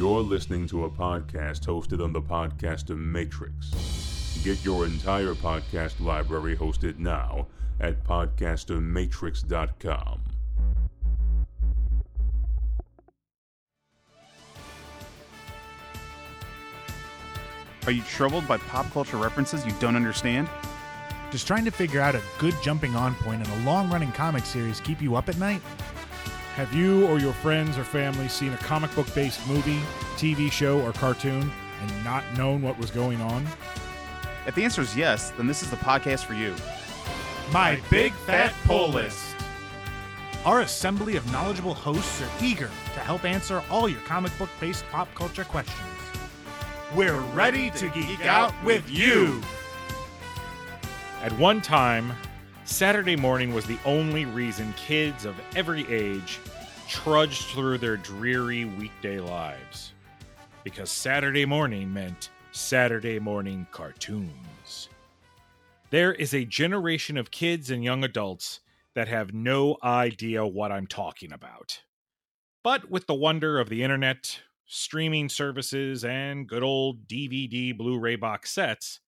You're listening to a podcast hosted on the Podcaster Matrix. Get your entire podcast library hosted now at podcastermatrix.com. Are you troubled by pop culture references you don't understand? Just trying to figure out a good jumping on point in a long running comic series keep you up at night? Have you or your friends or family seen a comic book based movie, TV show, or cartoon and not known what was going on? If the answer is yes, then this is the podcast for you. My Big Fat Pull List. Our assembly of knowledgeable hosts are eager to help answer all your comic book based pop culture questions. We're ready to geek out with you. At one time, Saturday morning was the only reason kids of every age trudged through their dreary weekday lives. Because Saturday morning meant Saturday morning cartoons. There is a generation of kids and young adults that have no idea what I'm talking about. But with the wonder of the internet, streaming services, and good old DVD Blu ray box sets,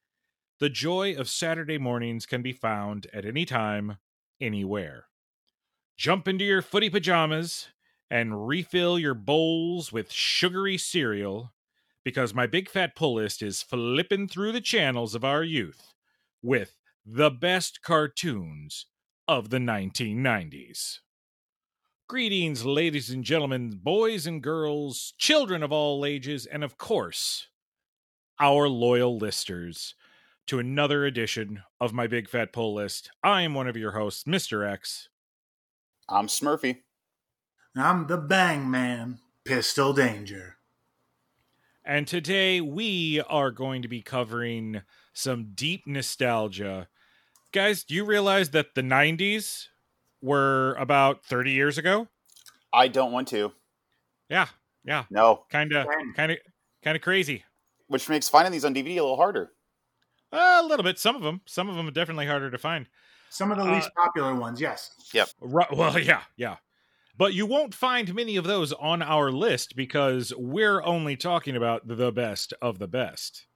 the joy of Saturday mornings can be found at any time, anywhere. Jump into your footy pajamas and refill your bowls with sugary cereal because my big fat pull list is flipping through the channels of our youth with the best cartoons of the 1990s. Greetings, ladies and gentlemen, boys and girls, children of all ages, and of course, our loyal listers to another edition of my Big Fat Pull List. I am one of your hosts, Mr. X. I'm Smurfy. I'm the Bang Man, Pistol Danger. And today we are going to be covering some deep nostalgia. Guys, do you realize that the 90s were about 30 years ago? I don't want to. Yeah, yeah. No. Kind of kind of kind of crazy. Which makes finding these on DVD a little harder. A little bit. Some of them. Some of them are definitely harder to find. Some of the least uh, popular ones, yes. Yep. Right, well, yeah, yeah. But you won't find many of those on our list because we're only talking about the best of the best.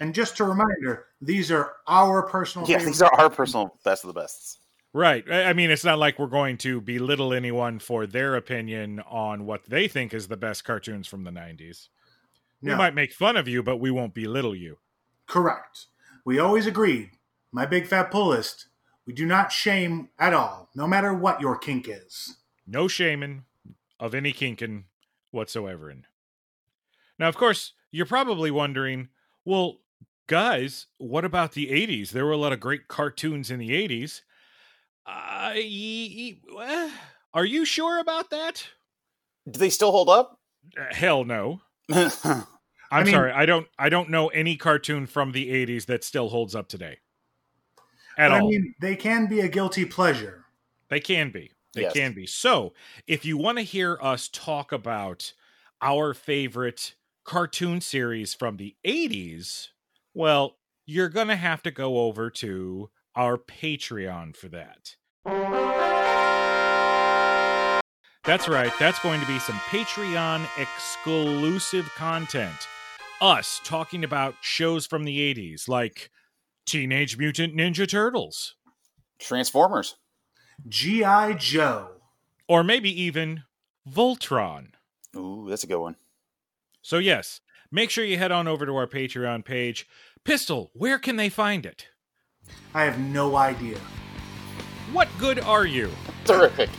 And just a reminder, these are our personal. Yeah, these are our personal best of the bests. Right. I mean, it's not like we're going to belittle anyone for their opinion on what they think is the best cartoons from the 90s. No. We might make fun of you, but we won't belittle you. Correct. We always agreed. My big fat pull list. We do not shame at all, no matter what your kink is. No shaming of any kinkin whatsoever. In now, of course, you're probably wondering, well, guys, what about the '80s? There were a lot of great cartoons in the '80s. Uh, are you sure about that? Do they still hold up? Uh, hell no. I'm I mean, sorry, I don't I don't know any cartoon from the 80s that still holds up today. At all. I mean, they can be a guilty pleasure. They can be. They yes. can be. So, if you want to hear us talk about our favorite cartoon series from the 80s, well, you're going to have to go over to our Patreon for that. That's right. That's going to be some Patreon exclusive content us talking about shows from the 80s like Teenage Mutant Ninja Turtles, Transformers, G.I. Joe, or maybe even Voltron. Ooh, that's a good one. So, yes, make sure you head on over to our Patreon page. Pistol, where can they find it? I have no idea. What good are you? Terrific.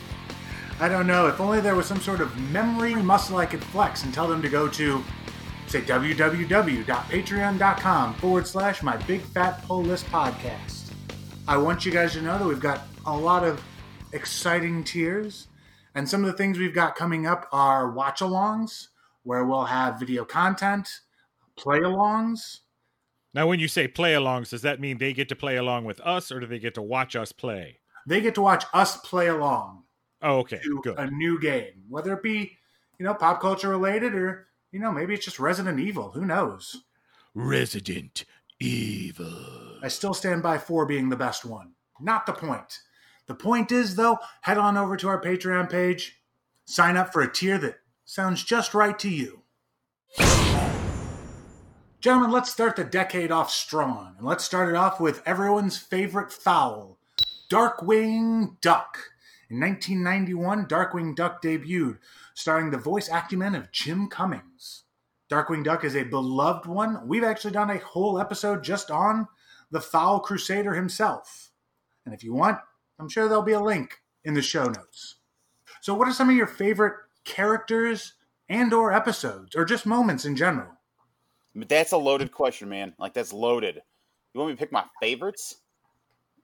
I don't know. If only there was some sort of memory muscle I could flex and tell them to go to Say www.patreon.com forward slash my big fat pull list podcast. I want you guys to know that we've got a lot of exciting tiers. And some of the things we've got coming up are watch alongs, where we'll have video content, play alongs. Now, when you say play alongs, does that mean they get to play along with us or do they get to watch us play? They get to watch us play along. Oh, okay. To Good. A new game, whether it be, you know, pop culture related or you know, maybe it's just Resident Evil. Who knows? Resident Evil. I still stand by four being the best one. Not the point. The point is, though, head on over to our Patreon page, sign up for a tier that sounds just right to you. Gentlemen, let's start the decade off strong. And let's start it off with everyone's favorite fowl, Darkwing Duck. In 1991, Darkwing Duck debuted, starring the voice acumen of Jim Cummings. Darkwing Duck is a beloved one. We've actually done a whole episode just on the Foul Crusader himself. And if you want, I'm sure there'll be a link in the show notes. So, what are some of your favorite characters and or episodes, or just moments in general? That's a loaded question, man. Like that's loaded. You want me to pick my favorites?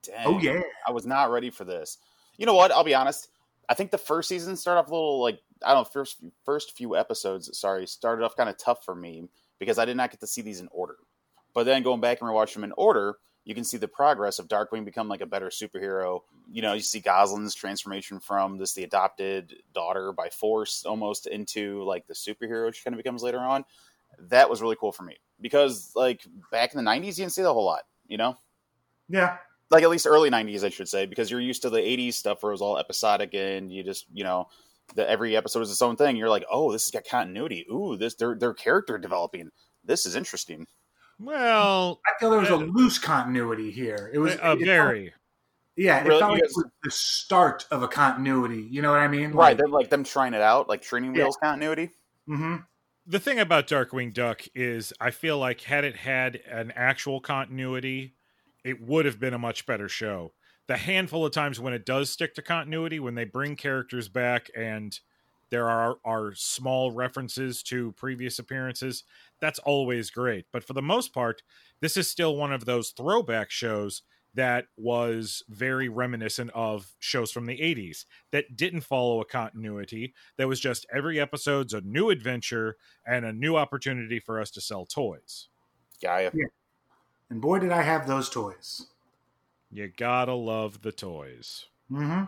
Oh, Dang. Oh yeah. I was not ready for this. You know what? I'll be honest. I think the first season started off a little like I don't know, first first few episodes, sorry, started off kind of tough for me because I did not get to see these in order. But then going back and rewatching them in order, you can see the progress of Darkwing become like a better superhero. You know, you see Gosalyn's transformation from this the adopted daughter by force almost into like the superhero she kind of becomes later on. That was really cool for me because like back in the '90s, you didn't see that a whole lot. You know, Yeah. Like at least early 90s i should say because you're used to the 80s stuff where it was all episodic and you just you know the, every episode is its own thing you're like oh this has got continuity ooh this their, their character developing this is interesting Well, I feel there was a loose continuity here. It was a it very. yeah, it Really? felt like You it guys- was the start of a continuity. You know what I mean? right they're like them trying it out like training Yeah. wheels continuity hmm The thing about Darkwing Duck is, I feel like had it had an actual continuity, it would have been a much better show. The handful of times when it does stick to continuity, when they bring characters back and there are are small references to previous appearances, that's always great. But for the most part, this is still one of those throwback shows that was very reminiscent of shows from the 80s that didn't follow a continuity. That was just every episode's a new adventure and a new opportunity for us to sell toys. Gaia. And boy, did I have those toys. You gotta love the toys. hmm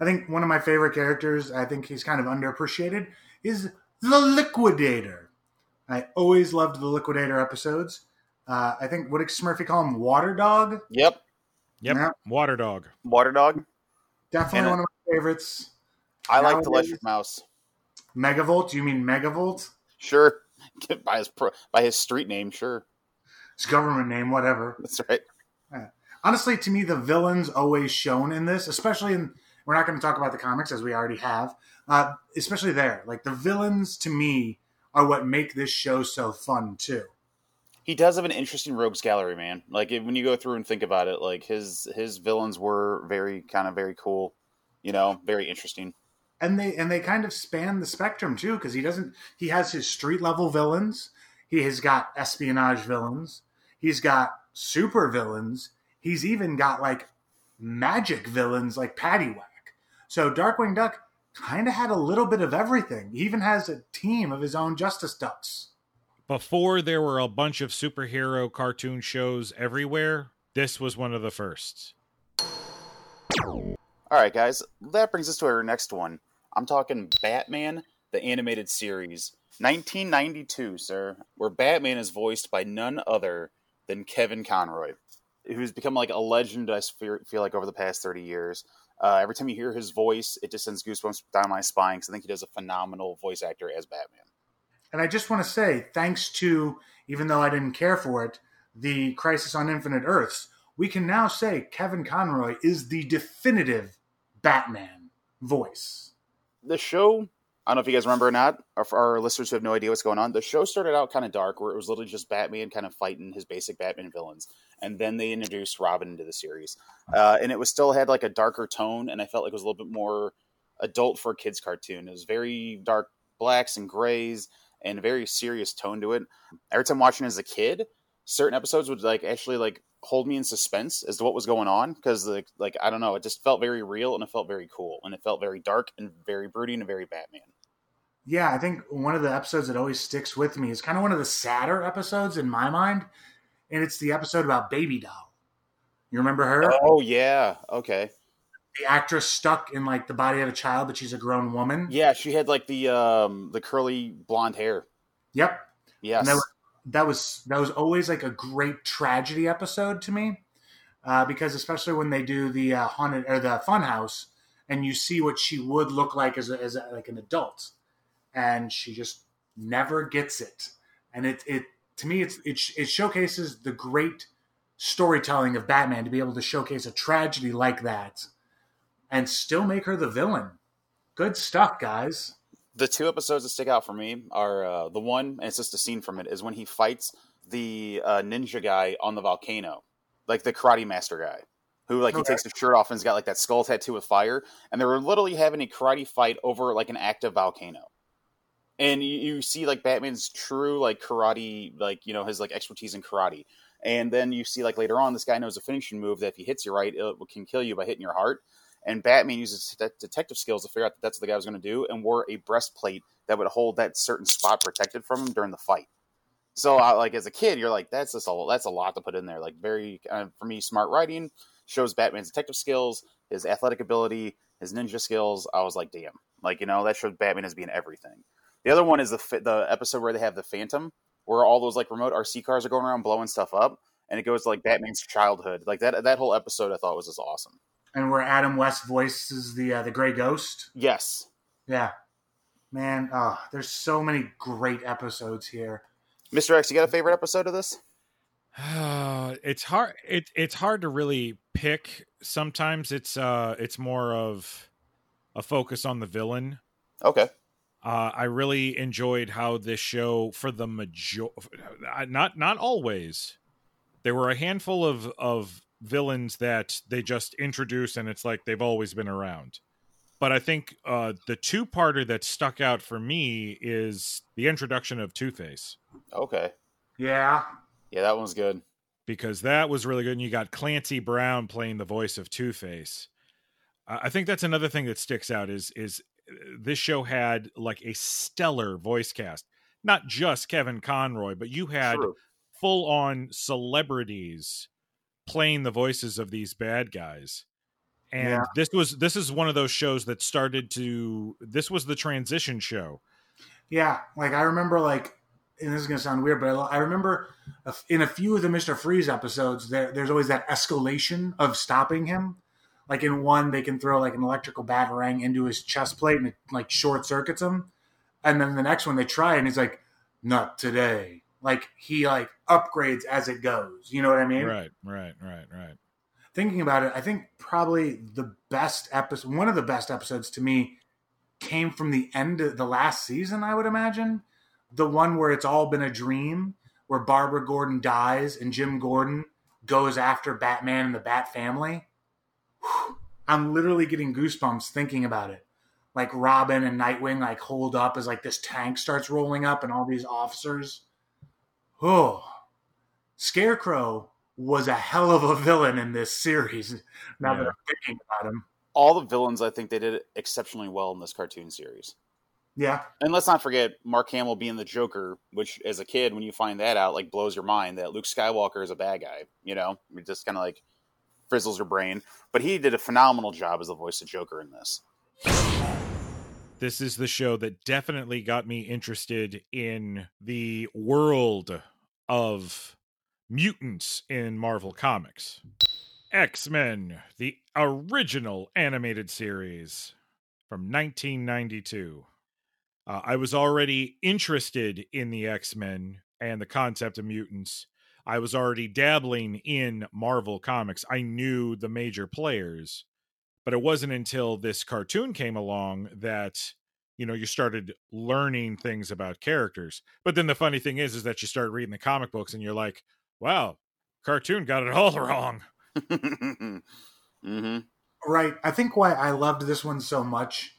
I think one of my favorite characters, I think he's kind of underappreciated, is the Liquidator. I always loved the Liquidator episodes. Uh, I think, what did Smurfy call him? Water Dog? yep Yep, Yeah. Water Dog. water dog Definitely And, one of my favorites. i like Nowadays- the electric mouse Megavolt? You mean Megavolt? sure by his pro, by his street name sure His government name, whatever. that's right. Honestly to me the villains always shown in this especially in we're not going to talk about the comics as we already have uh, especially there. Like the villains to me are what make this show so fun too. He does have an interesting rogues gallery man. Like if, when you go through and think about it like his his villains were very kind of very cool you know very interesting. And they and they kind of span the spectrum too because he doesn't he has his street level villains he has got espionage villains. He's got super villains. He's even got like magic villains like paddywhack. So darkwing duck kind of had a little bit of everything. He even has a team of his own justice ducks. Before there were a bunch of superhero cartoon shows everywhere, this was one of the first. All right, guys, that brings us to our next one. I'm talking Batman, the animated series. 1992, sir, where Batman is voiced by none other than Kevin Conroy, who's become like a legend, I feel like, over the past 30 years. Uh, every time you hear his voice, it just sends goosebumps down my spine because I think he does a phenomenal voice actor as Batman. And I just want to say, thanks to, even though I didn't care for it, the Crisis on Infinite Earths, we can now say Kevin Conroy is the definitive Batman voice. the show I don't know if you guys remember or not, or our listeners who have no idea what's going on, the show started out kind of dark, where it was literally just Batman kind of fighting his basic Batman villains, and then they introduced Robin into the series, uh, and it was still had like a darker tone, and I felt like it was a little bit more adult for a kids cartoon. It was very dark blacks and grays, and a very serious tone to it. Every time watching as a kid, certain episodes would like actually like hold me in suspense as to what was going on because like like I don't know, it just felt very real and it felt very cool and it felt very dark and very brooding and very Batman. Yeah, I think one of the episodes that always sticks with me is kind of one of the sadder episodes in my mind, and it's the episode about Baby Doll. You remember her? Oh yeah, okay. The actress stuck in like the body of a child, but she's a grown woman. Yeah, she had like the um the curly blonde hair. Yep. Yes. And that was, that was that was always like a great tragedy episode to me, uh, because especially when they do the uh, haunted or the funhouse, and you see what she would look like as a, as a, like an adult, and she just never gets it, and it it to me it's it it showcases the great storytelling of Batman to be able to showcase a tragedy like that and still make her the villain. Good stuff, guys. The two episodes that stick out for me are uh, the one, and it's just a scene from it, is when he fights the uh, ninja guy on the volcano, like the karate master guy, who like he takes his shirt off and he's got like that skull tattoo with fire, and they were literally having a karate fight over like an active volcano. And you, you, see like Batman's true like karate, like you know his like expertise in karate, and then you see like later on this guy knows a finishing move that if he hits you right, it can kill you by hitting your heart. And Batman uses detective skills to figure out that that's what the guy was going to do, and wore a breastplate that would hold that certain spot protected from him during the fight. So, like as a kid, you're like, that's just a that's a lot to put in there. Like very uh, for me, smart writing shows Batman's detective skills, his athletic ability, his ninja skills. I was like, damn, like you know that shows Batman as being everything. The other one is the the episode where they have the Phantom, where all those like remote RC cars are going around blowing stuff up, and it goes to like Batman's childhood. Like that that whole episode, I thought was just awesome. And where Adam West voices the uh, the Gray Ghost. Yes. Yeah. Man, oh, there's so many great episodes here. Mr. X, you got a favorite episode of this? Uh, it's hard. It, it's hard to really pick. Sometimes it's uh, it's more of a focus on the villain. Okay. Uh, I really enjoyed how this show, for the major, uh, not not always, there were a handful of of villains that they just introduce, and it's like they've always been around. But I think uh, the two parter that stuck out for me is the introduction of Two Face. Okay. Yeah. Yeah, that one's good because that was really good. And you got Clancy Brown playing the voice of Two Face. I think that's another thing that sticks out is is this show had like a stellar voice cast. Not just Kevin Conroy, but you had full on celebrities playing the voices of these bad guys. And yeah. this was this is one of those shows that started to this was the transition show. Yeah, like I remember like and this is going to sound weird, but I, I remember in a few of the Mister Freeze episodes, there, there's always that escalation of stopping him. Like in one, they can throw like an electrical batarang into his chest plate and it like short circuits him. And then the next one they try and he's like, not today. Like he like upgrades as it goes. You know what I mean? Right, right, right, right. Thinking about it, I think probably the best episode, one of the best episodes to me, came from the end of the last season. I would imagine the one where it's all been a dream, where Barbara Gordon dies and Jim Gordon goes after Batman and the Bat family I'm literally getting goosebumps thinking about it. Like Robin and Nightwing like hold up as like this tank starts rolling up and all these officers. Oh, Scarecrow was a hell of a villain in this series. Now yeah. that I'm thinking about him, all the villains I think they did exceptionally well in this cartoon series. Yeah, and let's not forget Mark Hamill being the Joker, which as a kid when you find that out, like blows your mind that Luke Skywalker is a bad guy. You know, you're just kind of like frizzles your brain. But he did a phenomenal job as the voice of Joker in this. This is the show that definitely got me interested in the world of mutants in Marvel Comics. X Men, the original animated series from 1992. Uh, I was already interested in the X Men and the concept of mutants I was already dabbling in Marvel comics. I knew the major players, but it wasn't until this cartoon came along that you know you started learning things about characters. But then the funny thing is is that you start reading the comic books and you're like, "Wow, cartoon got it all wrong." mm-hmm. Right. I think why I loved this one so much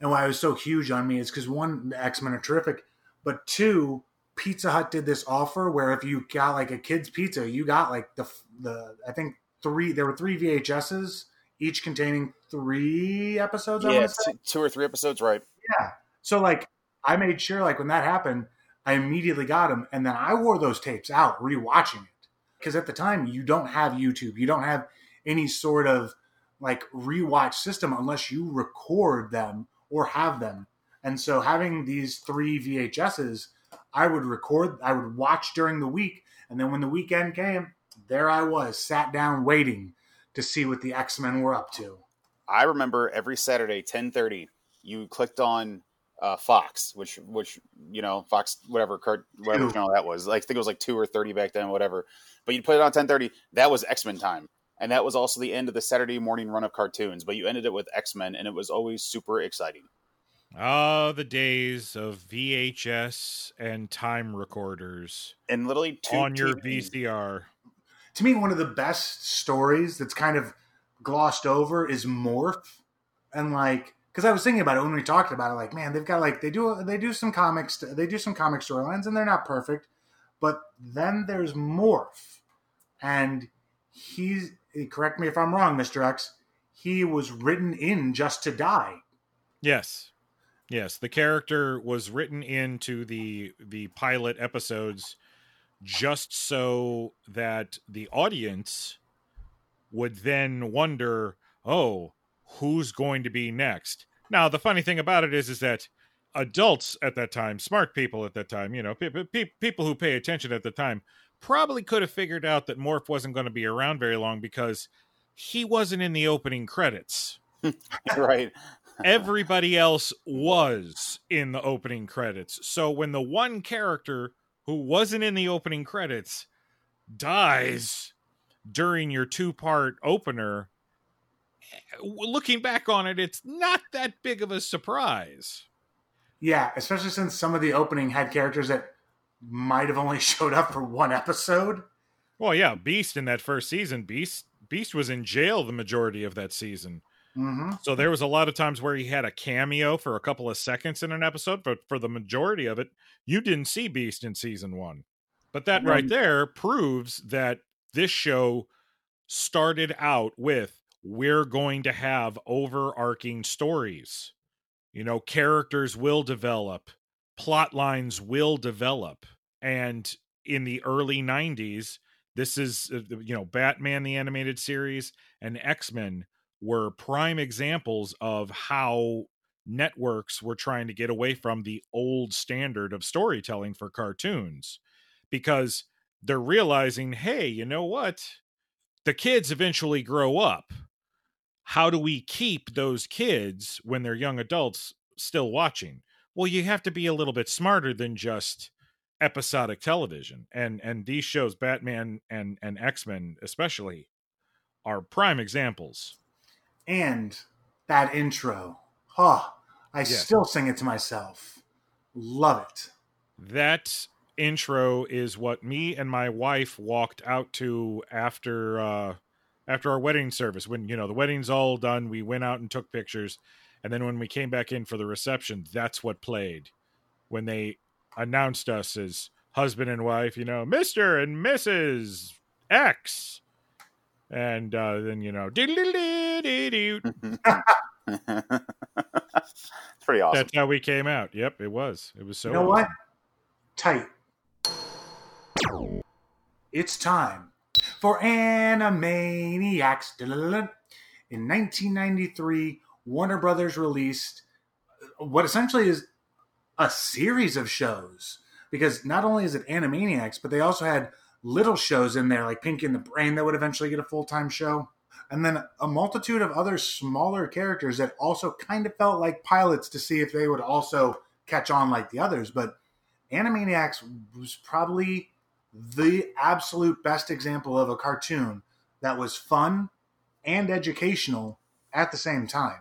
and why it was so huge on me is because one, the X Men are terrific, but two, Pizza Hut did this offer where if you got like a kid's pizza, you got like the the I think three there were three VHSs each containing three episodes. Yeah, two or three episodes, right? Yeah. So like I made sure like when that happened, I immediately got them, and then I wore those tapes out rewatching it because at the time you don't have YouTube, you don't have any sort of like rewatch system unless you record them or have them. And so having these three VHSs I would record, I would watch during the week, and then when the weekend came, there I was, sat down waiting to see what the X Men were up to. I remember every Saturday, ten thirty, you clicked on uh, Fox, which which you know Fox whatever cart whatever Two. channel that was. Like I think it was like two or thirty back then, whatever. But you put it on ten thirty. That was X Men time, and that was also the end of the Saturday morning run of cartoons. But you ended it with X Men, and it was always super exciting. Ah, the days of VHS and time recorders And literally two on your VCR. to me one of the best stories that's kind of glossed over is morph and like because i was thinking about it when we talked about it like man they've got like they do they do some comics they do some comic storylines and they're not perfect but then there's morph and he's correct me if i'm wrong mr x he was written in just to die Yes. Yes, the character was written into the the pilot episodes just so that the audience would then wonder, "Oh, who's going to be next?" Now, the funny thing about it is is that adults at that time, smart people at that time, you know, pe- pe- people who pay attention at the time probably could have figured out that Morph wasn't going to be around very long because he wasn't in the opening credits right? everybody else was in the opening credits. So when the one character who wasn't in the opening credits dies during your two part opener, looking back on it, it's not that big of a surprise. yeah especially since some of the opening had characters that might have only showed up for one episode Well, yeah, Beast in that first season, Beast Beast was in jail the majority of that season. hmm So there was a lot of times where he had a cameo for a couple of seconds in an episode, but for the majority of it, you didn't see Beast in season one. But that right there proves that this show started out with we're going to have overarching stories. You know, characters will develop, plot lines will develop. And in the early 90s, this is, uh, you know, Batman, the animated series, and X Men were prime examples of how networks were trying to get away from the old standard of storytelling for cartoons because they're realizing, hey, you know what? The kids eventually grow up. How do we keep those kids when they're young adults still watching? Well, you have to be a little bit smarter than just episodic television. And and these shows, Batman and and X-Men especially, are prime examples. and that intro oh i Yes. still sing it to myself love it that intro is what me and my wife walked out to after uh after our wedding service when you know the wedding's all done we went out and took pictures. And then when we came back in for the reception that's what played. When they announced us as husband and wife you know mr and mrs x. And uh then you know it's pretty awesome. that's how we came out. Yep it was. It was so you know what? Tight. It's time for animaniacs. In 1993 warner brothers released uh, what essentially is a series of shows. Because not only is it animaniacs but they also had little shows in there like pinky and the brain that would eventually get a full-time show. And then a multitude of other smaller characters that also kind of felt like pilots to see if they would also catch on like the others. But Animaniacs was probably the absolute best example of a cartoon that was fun and educational at the same time.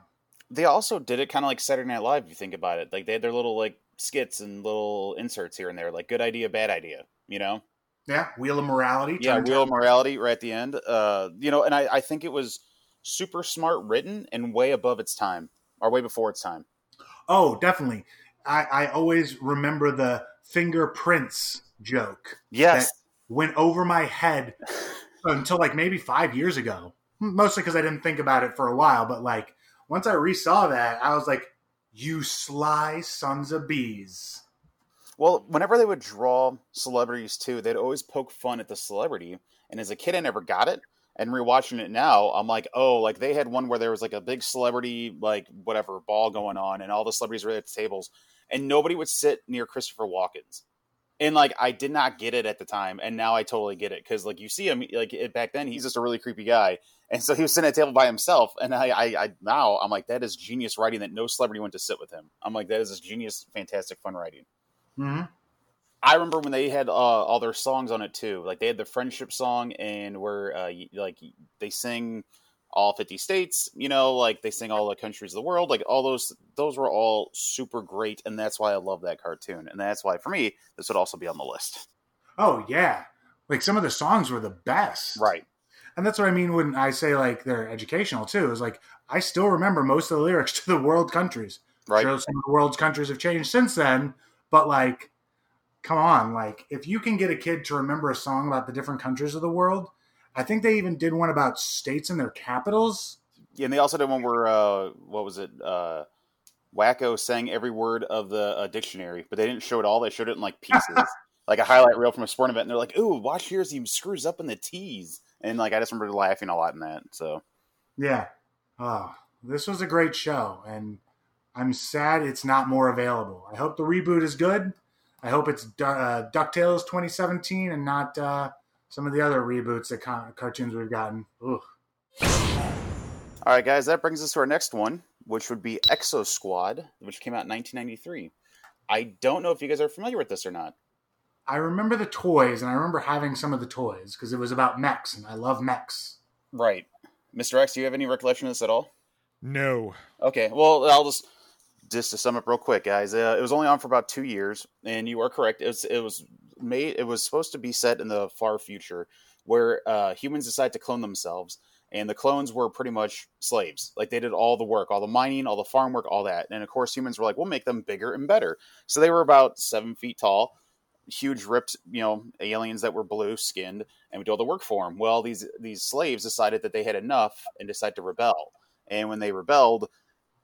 they also did it kind of like Saturday Night Live. If you think about it, like they had their little like skits and little inserts here and there, like good idea, bad idea. You know, Yeah, Wheel of Morality. yeah, real out- morality right at the end. Uh, you know, and I, I think it was super smart written and way above its time, or way before its time. Oh, definitely. I, I always remember the fingerprints joke Yes, went over my head until like maybe five years ago. Mostly because I didn't think about it for a while, but like once I resaw that, I was like, "You sly sons of bees." Well, whenever they would draw celebrities too, they'd always poke fun at the celebrity. And as a kid, I never got it. And rewatching it now, I'm like, oh, like they had one where there was like a big celebrity, like whatever ball going on, and all the celebrities were at the tables, and nobody would sit near Christopher Walken's. And like I did not get it at the time, and now I totally get it because like you see him like it, back then he's just a really creepy guy, and so he was sitting at a table by himself, and I, I, I now I'm like that is genius writing that no celebrity went to sit with him. I'm like that is genius, fantastic fun writing. hmm I remember when they had uh, all their songs on it too. Like they had the friendship song, and where uh, like they sing all fifty states. You know, like they sing all the countries of the world. Like all those, those were all super great, and that's why I love that cartoon, and that's why for me this would also be on the list. Oh yeah, like some of the songs were the best. Right. And that's what I mean when I say like they're educational too. Is like I still remember most of the lyrics to the world countries. Right. Sure, some of the world's countries have changed since then, but like, come on, like if you can get a kid to remember a song about the different countries of the world, I think they even did one about states and their capitals. Yeah, and they also did one where uh, what was it? Uh, Wakko sang every word of the uh, dictionary, but they didn't show it all. They showed it in like pieces, like a highlight reel from a sporting event. And they're like, "Ooh, watch here as he screws up in the T's," and like I just remember laughing a lot in that. So Yeah. Oh, this was a great show, and I'm sad it's not more available. I hope the reboot is good. I hope it's uh, Ducktales 2017 and not uh, some of the other reboots that con- cartoons we've gotten. Ugh. All right, guys, that brings us to our next one, which would be Exo Squad, which came out in 1993. I don't know if you guys are familiar with this or not. I remember the toys, and I remember having some of the toys because it was about mechs, and I love mechs. Right. Mr. X, do you have any recollection of this at all? No. Okay, well, I'll just just to sum up real quick, guys. Uh, it was only on for about two years, and you are correct. It was it was made. It was supposed to be set in the far future, where uh, humans decide to clone themselves, and the clones were pretty much slaves. Like they did all the work, all the mining, all the farm work, all that. And of course, humans were like, "We'll make them bigger and better." So they were about seven feet tall, huge, ripped, you know, aliens that were blue skinned, and we do all the work for them. Well, these these slaves decided that they had enough and decided to rebel. And when they rebelled,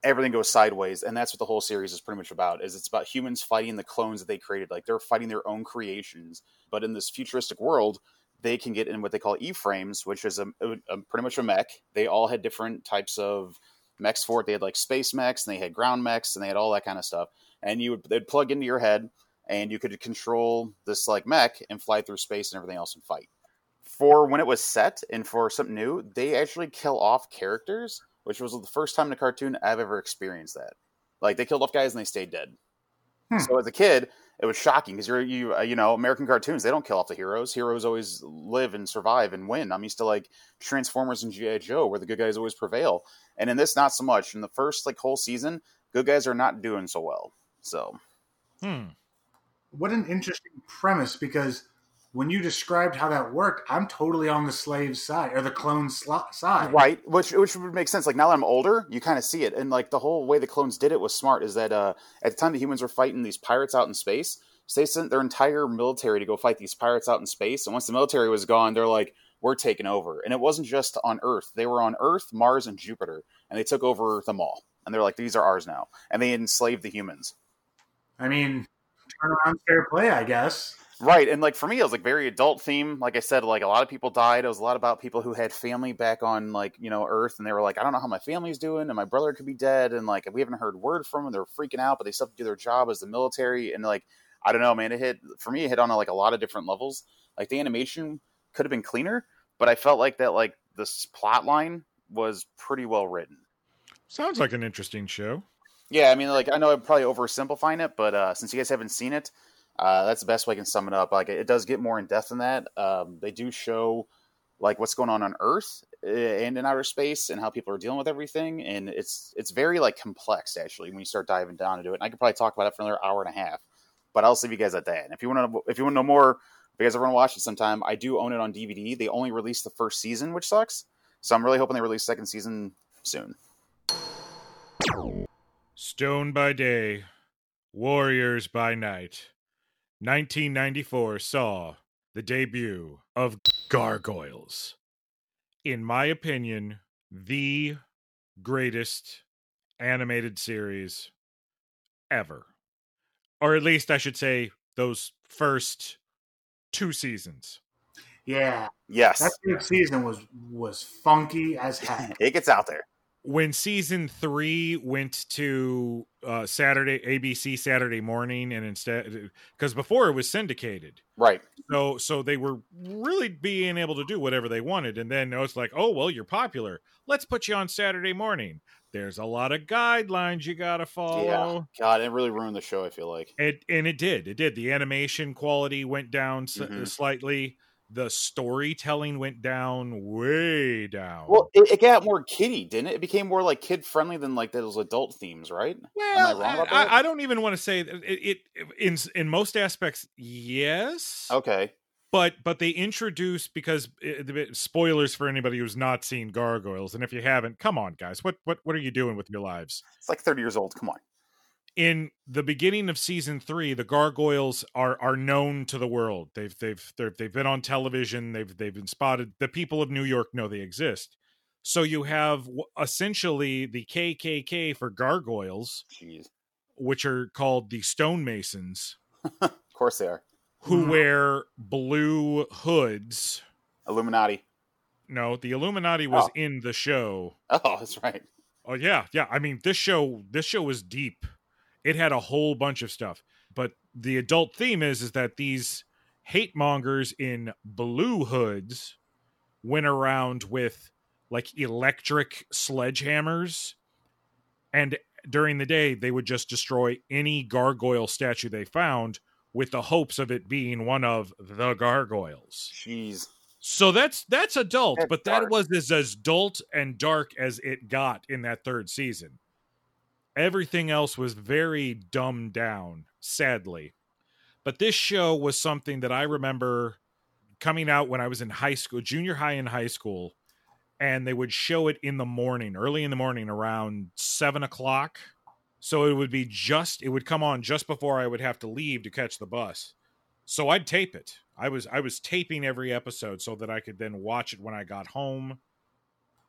everything goes sideways and that's what the whole series is pretty much about is it's about humans fighting the clones that they created. Like they're fighting their own creations but in this futuristic world they can get in what they call e-frames which is a, a pretty much a mech. They all had different types of mechs for it. They had like space mechs and they had ground mechs and they had all that kind of stuff. And you would they'd plug into your head and you could control this like mech and fly through space and everything else and fight. For when it was set and for something new they actually kill off characters which was the first time in a cartoon I've ever experienced that. Like they killed off guys and they stayed dead. Hmm. So as a kid, it was shocking because you're you uh, you know American cartoons they don't kill off the heroes. Heroes always live and survive and win. I'm used to like Transformers and GI Joe where the good guys always prevail, and in this not so much. In the first like whole season, good guys are not doing so well. So Hmm. What an interesting premise because when you described how that worked, I'm totally on the slave side or the clone sl- side. Right, which which would make sense. Like now that I'm older, you kind of see it, and like the whole way the clones did it was smart. Is that uh, at the time the humans were fighting these pirates out in space, so they sent their entire military to go fight these pirates out in space. And once the military was gone, they're like, "We're taking over." And it wasn't just on Earth; they were on Earth, Mars, and Jupiter, and they took over them all. And they're like, "These are ours now," and they enslaved the humans. I mean, turn around fair play, I guess. Right, and like for me, it was like very adult theme. Like I said, like a lot of people died. It was a lot about people who had family back on like you know Earth, and they were like, I don't know how my family's doing, and my brother could be dead, and like we haven't heard word from them. They're freaking out, but they still have to do their job as the military, and like I don't know, man. It hit for me. It hit on like a lot of different levels. Like the animation could have been cleaner, but I felt like that like this plot line was pretty well written. Sounds like an interesting show. Yeah, I mean, like I know I'm probably oversimplifying it, but uh, since you guys haven't seen it, uh, that's the best way I can sum it up. Like it does get more in depth than that. Um, they do show like what's going on on Earth uh, and in outer space and how people are dealing with everything, and it's it's very like complex actually when you start diving down into it. And I could probably talk about it for another hour and a half, but I'll leave you guys at that. And if you want to, if you want to know more, if you guys ever want to watch it sometime, I do own it on DVD. They only released the first season, which sucks. So I'm really hoping they release second season soon. Stone by day, warriors by night. 1994 saw the debut of Gargoyles. In my opinion, the greatest animated series ever. Or at least I should say those first two seasons. Yeah, Yes, that third season was was funky as heck. it gets out there. When season three went to uh, Saturday ABC Saturday morning, and instead because before it was syndicated, Right. so so they were really being able to do whatever they wanted, and then it's like, oh well, you're popular. Let's put you on Saturday morning. There's a lot of guidelines you got to follow. Yeah. God, it really ruined the show. I feel like. It and it did. It did. The animation quality went down s- Mhm. slightly. The storytelling went down way down. Well, it, it got more kiddie, didn't it? It became more like kid friendly than like those adult themes, right? well, wrong about I, that? I don't even want to say that it, it in in most aspects. Yes, Okay. but but they introduce because eh, eh, it, it- spoilers for anybody who's not seen Gargoyles, and if you haven't, come on, guys, what what what are you doing with your lives? It's like 30 years old. Come on. In the beginning of season three, the gargoyles are are known to the world. They've they've they've, they've been on television. They've they've been spotted. The people of New York know they exist. So you have essentially the KKK for gargoyles, Jeez. which are called the stonemasons, Of course they are. who Mhm. wear blue hoods. Illuminati. No, the Illuminati was Oh. in the show. Oh, that's right. Oh yeah, yeah. I mean, this show this show was deep. It had a whole bunch of stuff. But the adult theme is is that these hate mongers in blue hoods went around with like electric sledgehammers and during the day they would just destroy any gargoyle statue they found with the hopes of it being one of the gargoyles. Jeez. So that's that's adult, That's but that dark. was as as adult and dark as it got in that third season. Everything else was very dumbed down, sadly. But this show was something that I remember coming out when I was in high school, junior high and high school, and they would show it in the morning, early in the morning, around seven o'clock. So it would be just it would come on just before I would have to leave to catch the bus. So I'd tape it. I was I was taping every episode so that I could then watch it when I got home.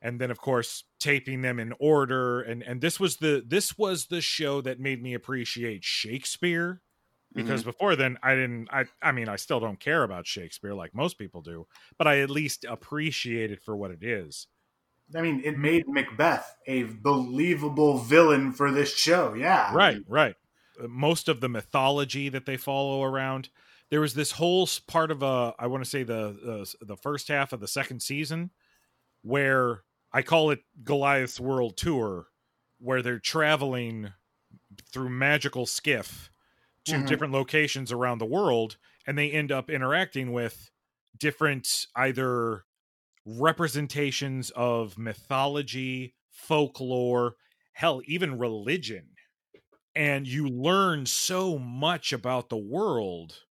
And then of course taping them in order and and this was the this was the show that made me appreciate Shakespeare because before then I didn't I I mean I still don't care about Shakespeare like most people do, but I at least appreciate it for what it is. I mean, it made Macbeth a believable villain for this show. Yeah. right right Uh, most of the mythology that they follow around there was this whole part of a i want to say the uh, the first half of the second season where i call it goliath's world tour where they're traveling through magical skiff to Mhm. different locations around the world and they end up interacting with different either representations of mythology folklore hell even religion and you learn so much about the world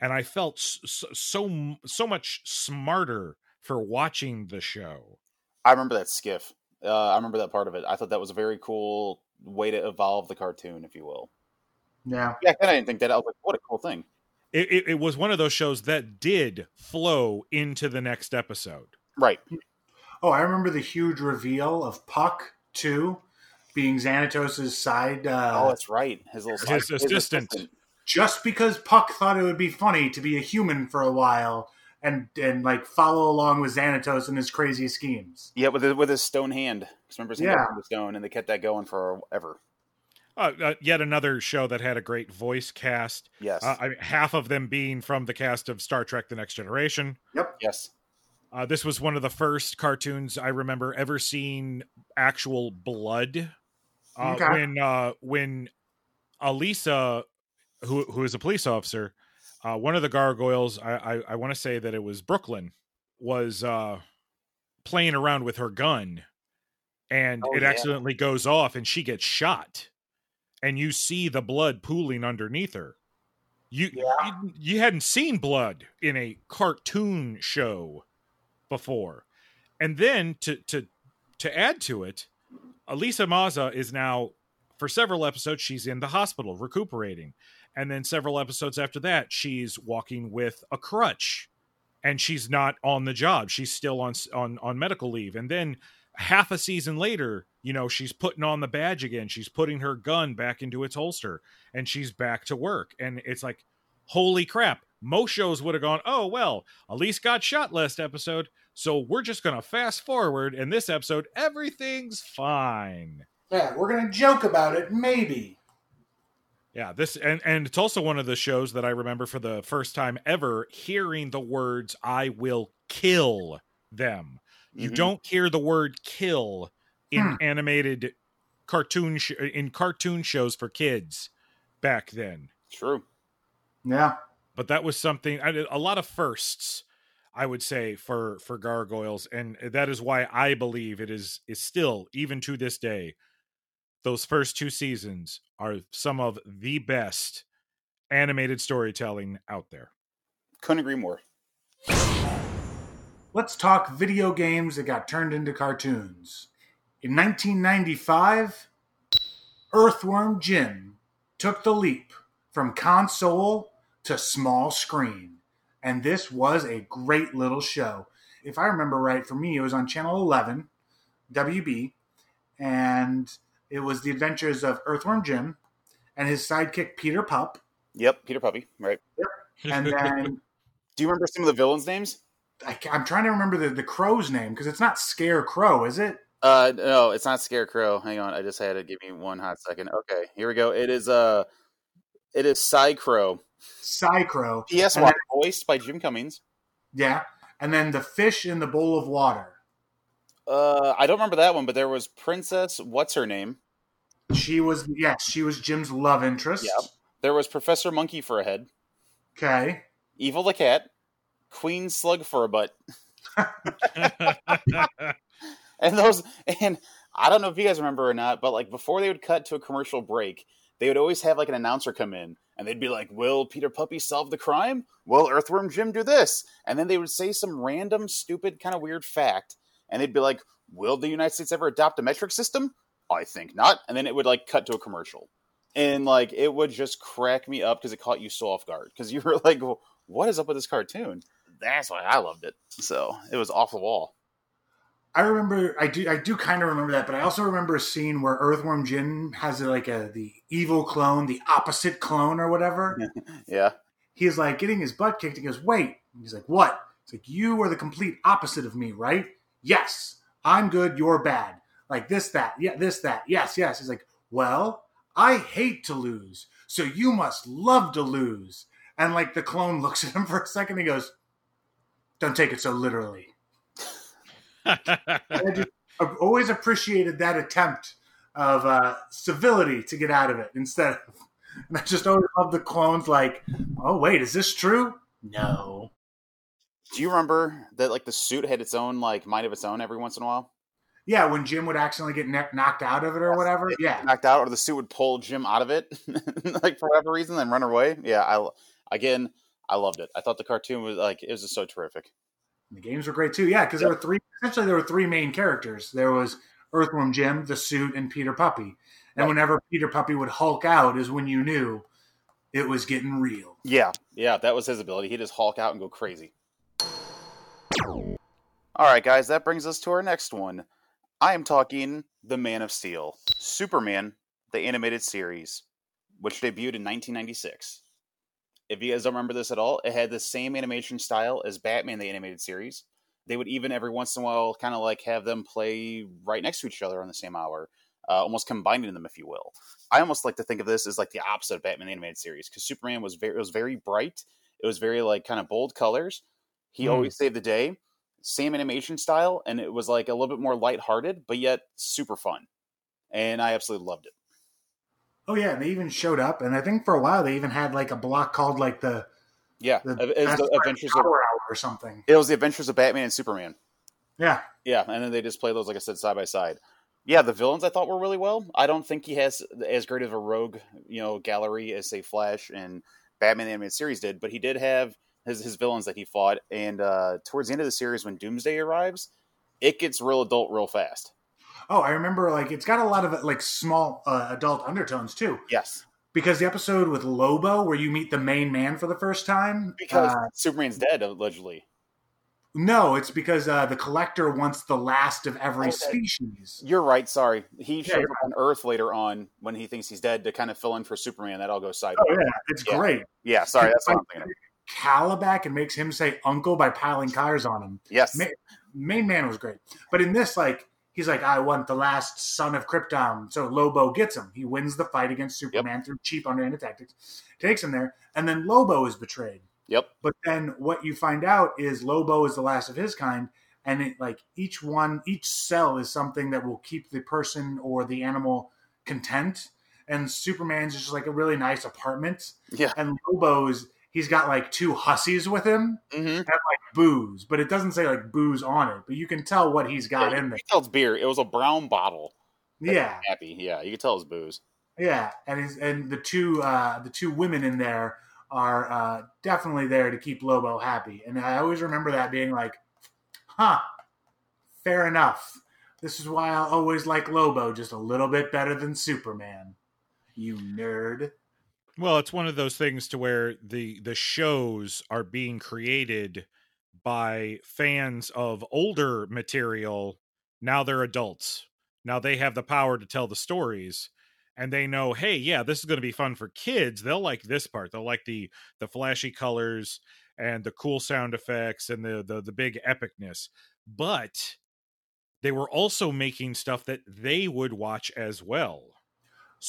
and i felt so so, so much smarter for watching the show I remember that skiff. Uh, I remember that part of it. I thought that was a very cool way to evolve the cartoon, if you will. Yeah. Yeah, and I didn't think that. I was like, what a cool thing. it, it, it was one of those shows that did flow into the next episode Right. Oh, I remember the huge reveal of Puck too, being Xanatos' side. Uh, oh, that's right. His little His side- assistant. just because Puck thought it would be funny to be a human for a while and and like follow along with Xanatos and his crazy schemes. Yeah, with his, with his stone hand. remember, Yeah. the stone, and they kept that going forever. uh, uh, yet another show that had a great voice cast Yes. uh, I mean, half of them being from the cast of star trek the next generation Yep. yes. Uh, this was one of the first cartoons I remember ever seeing actual blood. Uh, Okay. When uh, when Elisa, who who is a police officer, uh, one of the gargoyles, I I, I want to say that it was Brooklyn, was uh, playing around with her gun, and Oh, it yeah. accidentally goes off, and she gets shot, and you see the blood pooling underneath her. You, Yeah. you you hadn't seen blood in a cartoon show before. And then to to to add to it, Elisa Maza is now for several episodes she's in the hospital recuperating. And then several episodes after that she's walking with a crutch and she's not on the job. She's still on on on medical leave. And then half a season later, you know, she's putting on the badge again. She's putting her gun back into its holster and she's back to work. And it's like, holy crap. Most shows would have gone, oh, well, Elise got shot last episode. So we're just going to fast forward. In this episode, everything's fine. Yeah, we're gonna joke about it, maybe. Yeah, this and and it's also one of the shows that I remember for the first time ever hearing the words "I will kill them." You Mhm. don't hear the word "kill" in Hmm. animated cartoon sh- in cartoon shows for kids back then. True. Yeah. But that was something a lot of firsts, I would say, for for gargoyles, and that is why I believe it is is still even to this day. Those first two seasons are some of the best animated storytelling out there. Couldn't agree more. Let's talk video games that got turned into cartoons. In 1995, Earthworm Jim took the leap from console to small screen. And this was a great little show. If I remember right, for me, it was on Channel 11, WB, and it was the adventures of Earthworm Jim and his sidekick Peter Pup. Yep, Peter Puppy. Right. And then Do you remember some of the villains' names? I, am trying to remember the, the crow's name because it's not Scarecrow, is it? Uh, no, it's not Scarecrow. Hang on, I just had to give me one hot second. Okay, here we go. It is uh, it is Psycrow. Psycrow. P.S. And One, voiced by Jim Cummings. Yeah. And then the fish in the bowl of water. Uh, I don't remember that one, but there was Princess. What's her name? She was, yes, she was Jim's love interest. Yep. There was Professor Monkey for a head, Okay. Evil the cat, Queen Slug for a butt, and those. And I don't know if you guys remember or not, but like before they would cut to a commercial break, they would always have like an announcer come in, and they'd be like, "Will Peter Puppy solve the crime? Will Earthworm Jim do this?" And then they would say some random, stupid, kind of weird fact, and they'd be like, "Will the United States ever adopt a metric system?" I think not. And then it would like cut to a commercial. And like it would just crack me up because it caught you so off guard. Because you were like, well, what is up with this cartoon? That's why I loved it. So it was off the wall. I remember, I do, I do kind of remember that, but I also remember a scene where Earthworm Jim has like a the evil clone, the opposite clone or whatever. Yeah. He's like getting his butt kicked. He goes, "Wait." He's like, "What?" It's like you are the complete opposite of me, right? Yes, I'm good. You're bad. Like this, that, yeah, this, that. Yes, yes. He's like, "Well, I hate to lose, so you must love to lose." And like the clone looks at him for a second. He goes, "Don't take it so literally." I just I've always appreciated that attempt of uh, civility to get out of it instead of. And I just always love the clones like, oh wait, is this true? No. Do you remember that like the suit had its own like mind of its own every once in a while? Yeah, when Jim would accidentally get ne- knocked out of it or whatever. Yeah, Knocked out, or the suit would pull Jim out of it, like for whatever reason, then run away. Yeah, I again, I loved it. I thought the cartoon was like it was just so terrific. the games were great too. Yeah, because there were three. Essentially, there were three main characters. There was Earthworm Jim, the suit, and Peter Puppy. And Right. whenever Peter Puppy would Hulk out, is when you knew it was getting real. Yeah, yeah, that was his ability. He'd just Hulk out and go crazy. All right, guys, that brings us to our next one. I am talking The Man of Steel, Superman, the animated series, which debuted in 1996. If you guys don't remember this at all, it had the same animation style as Batman, the animated series. They would even every once in a while kind of like have them play right next to each other on the same hour, uh, almost combining them, if you will. I almost like to think of this as like the opposite of Batman the animated series because Superman was very it was very bright. It was very like kind of bold colors. He Hmm. always saved the day. Same animation style, and it was like a little bit more lighthearted, but yet super fun. And I absolutely loved it. Oh yeah, and they even showed up, and I think for a while they even had like a block called like the, Yeah, the it was the Adventures of Power Hour or something. it was the Adventures of Batman and Superman. Yeah, Yeah, and then they just play those like I said side by side. Yeah, the villains I thought were really well. I don't think he has as great of a rogue, you know, gallery as say Flash and Batman the animated series did, but he did have his his villains that he fought. And uh, towards the end of the series, when Doomsday arrives, it gets real adult real fast. Oh, I remember like it's got a lot of like small uh, adult undertones too. Yes, Because the episode with Lobo, where you meet the main man for the first time, because uh, Superman's dead allegedly. no, it's because uh, the collector wants the last of every Okay. species. You're right. Sorry, he shows you're up on Earth later on when he thinks he's dead to kind of fill in for Superman. That all goes sideways. Oh yeah, it's Yeah. great. Yeah, sorry, that's what I'm thinking. of. Kalibak and makes him say uncle by piling cars on him. Yes. Ma- Main Man was great. But in this, like, he's like, I want the last son of Krypton. So Lobo gets him. He wins the fight against Superman through cheap underhanded tactics, takes him there, and then Lobo is betrayed. Yep. But then what you find out is Lobo is the last of his kind, and it, like each one, each cell is something that will keep the person or the animal content. And Superman's just like a really nice apartment, Yeah. and Lobo's he's got like two hussies with him Mm-hmm. and like booze, but it doesn't say like booze on it, but you can tell what he's got in there. You it's beer. It was a brown bottle. Yeah, Happy. Yeah. You can tell it's booze. yeah, and he's, and the two uh, the two women in there are uh, definitely there to keep Lobo happy, and I always remember that being like, huh, fair enough. This is why I always like Lobo just a little bit better than Superman. You nerd. Well, it's one of those things to where the the shows are being created by fans of older material. Now they're adults. Now they have the power to tell the stories and they know, "Hey, yeah, this is going to be fun for kids. They'll like this part. They'll like the the flashy colors and the cool sound effects and the the the big epicness." But they were also making stuff that they would watch as well.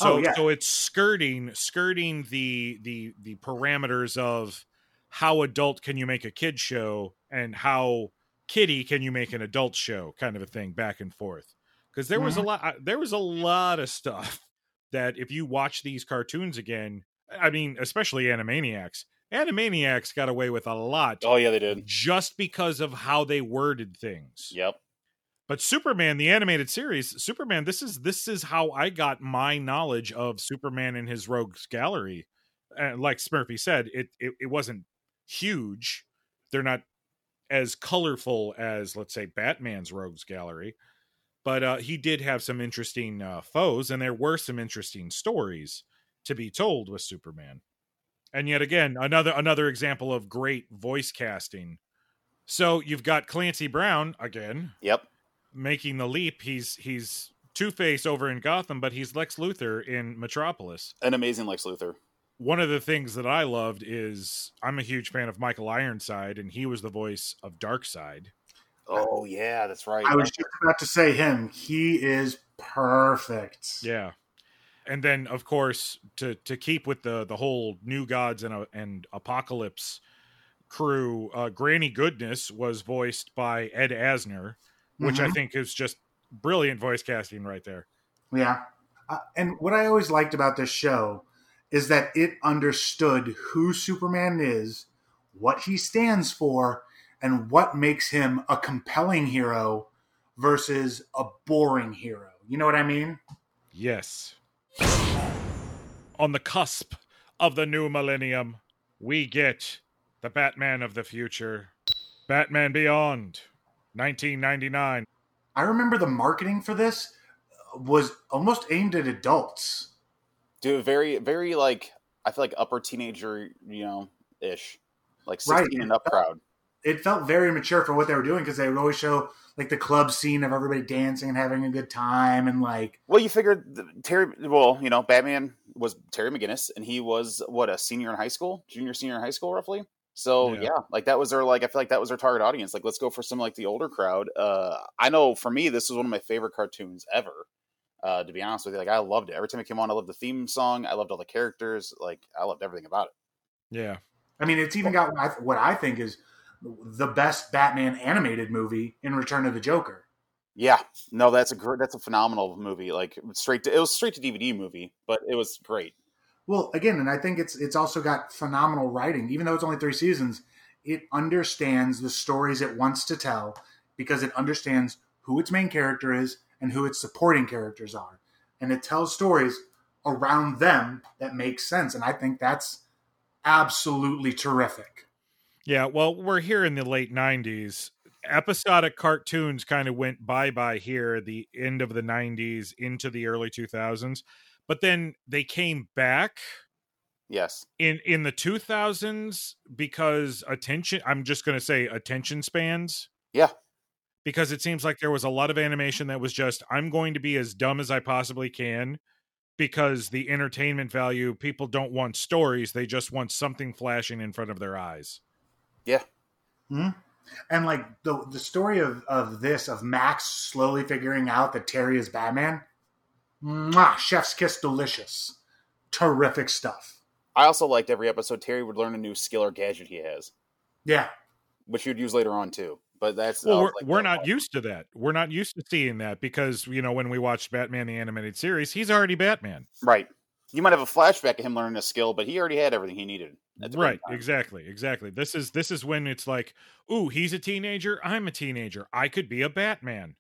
Oh, so Oh, yeah. so it's skirting skirting the the the parameters of how adult can you make a kid show and how kitty can you make an adult show kind of a thing back and forth because there was a mm-hmm. lot there was a lot of stuff that if you watch these cartoons again i mean especially animaniacs animaniacs got away with a lot Oh yeah, they did. just because of how they worded things Yep. But Superman, the animated series, Superman, this is this is how I got my knowledge of Superman and his rogues gallery. And like Smurfy said, it, it it wasn't huge. They're not as colorful as let's say Batman's rogues gallery, but uh, he did have some interesting uh, foes, and there were some interesting stories to be told with Superman. And yet again, another another example of great voice casting. So you've got Clancy Brown again, Yep. Making the leap. He's he's Two Face over in Gotham, but he's Lex Luthor in Metropolis. An amazing Lex Luthor. One of the things that I loved is I'm a huge fan of Michael Ironside, and he was the voice of Darkseid. Oh yeah, that's right. I was just about to say him. He is perfect. Yeah, and then of course to to keep with the the whole New Gods and uh, and Apokolips crew, uh, Granny Goodness was voiced by Ed Asner, which I Mhm. think is just brilliant voice casting right there. Yeah. Uh, and what I always liked about this show is that it understood who Superman is, what he stands for, and what makes him a compelling hero versus a boring hero. You know what I mean? Yes. On the cusp of the new millennium, we get the Batman of the future, Batman Beyond, 1999. I remember the marketing for this was almost aimed at adults. Dude, very, very like I feel like upper teenager, you know, ish, like Right. sixteen and up crowd. It felt very mature for what they were doing because they would always show like the club scene of everybody dancing and having a good time and like Well, you figured th- Terry. Well, you know, Batman was Terry McGinnis, and he was what a senior in high school, junior, senior in high school, roughly. So Yeah. yeah. like that was their like I feel like that was their target audience. Like, let's go for some like the older crowd. Uh, I know for me, this was one of my favorite cartoons ever. Uh, to be honest with you, like I loved it. Every time it came on, I loved the theme song. I loved all the characters. Like I loved everything about it. Yeah. I mean, it's even got what I- think is the best Batman animated movie in Return of the Joker. Yeah, no, that's a gr- that's a phenomenal movie. Like straight to it was straight to DVD movie, but it was great. Well, again, and I think it's it's also got phenomenal writing. Even though it's only three seasons, it understands the stories it wants to tell because it understands who its main character is and who its supporting characters are, and it tells stories around them that make sense. And I think that's absolutely terrific. Yeah. Well, we're here in the late 90s. Episodic cartoons kind of went bye bye here the end of the 90s into the early 2000s. But then they came back Yes, in in the 2000s because attention i'm just going to say attention spans Yeah. because it seems like there was a lot of animation that was just i'm going to be as dumb as i possibly can because the entertainment value people don't want stories they just want something flashing in front of their eyes Yeah. Hmm? And like the the story of of this of Max slowly figuring out that Terry is Batman. Mwah, chef's kiss, delicious, terrific stuff. I also liked every episode Terry would learn a new skill or gadget he has, Yeah, which you'd use later on too. But that's well we're, like, we're not used to that. We're not used to seeing that because you know when we watched batman the animated series he's already batman. Right. You might have a flashback of him learning a skill, but he already had everything he needed. at right exactly. Exactly. This is this is when it's like ooh he's a teenager. I'm a teenager. I could be a batman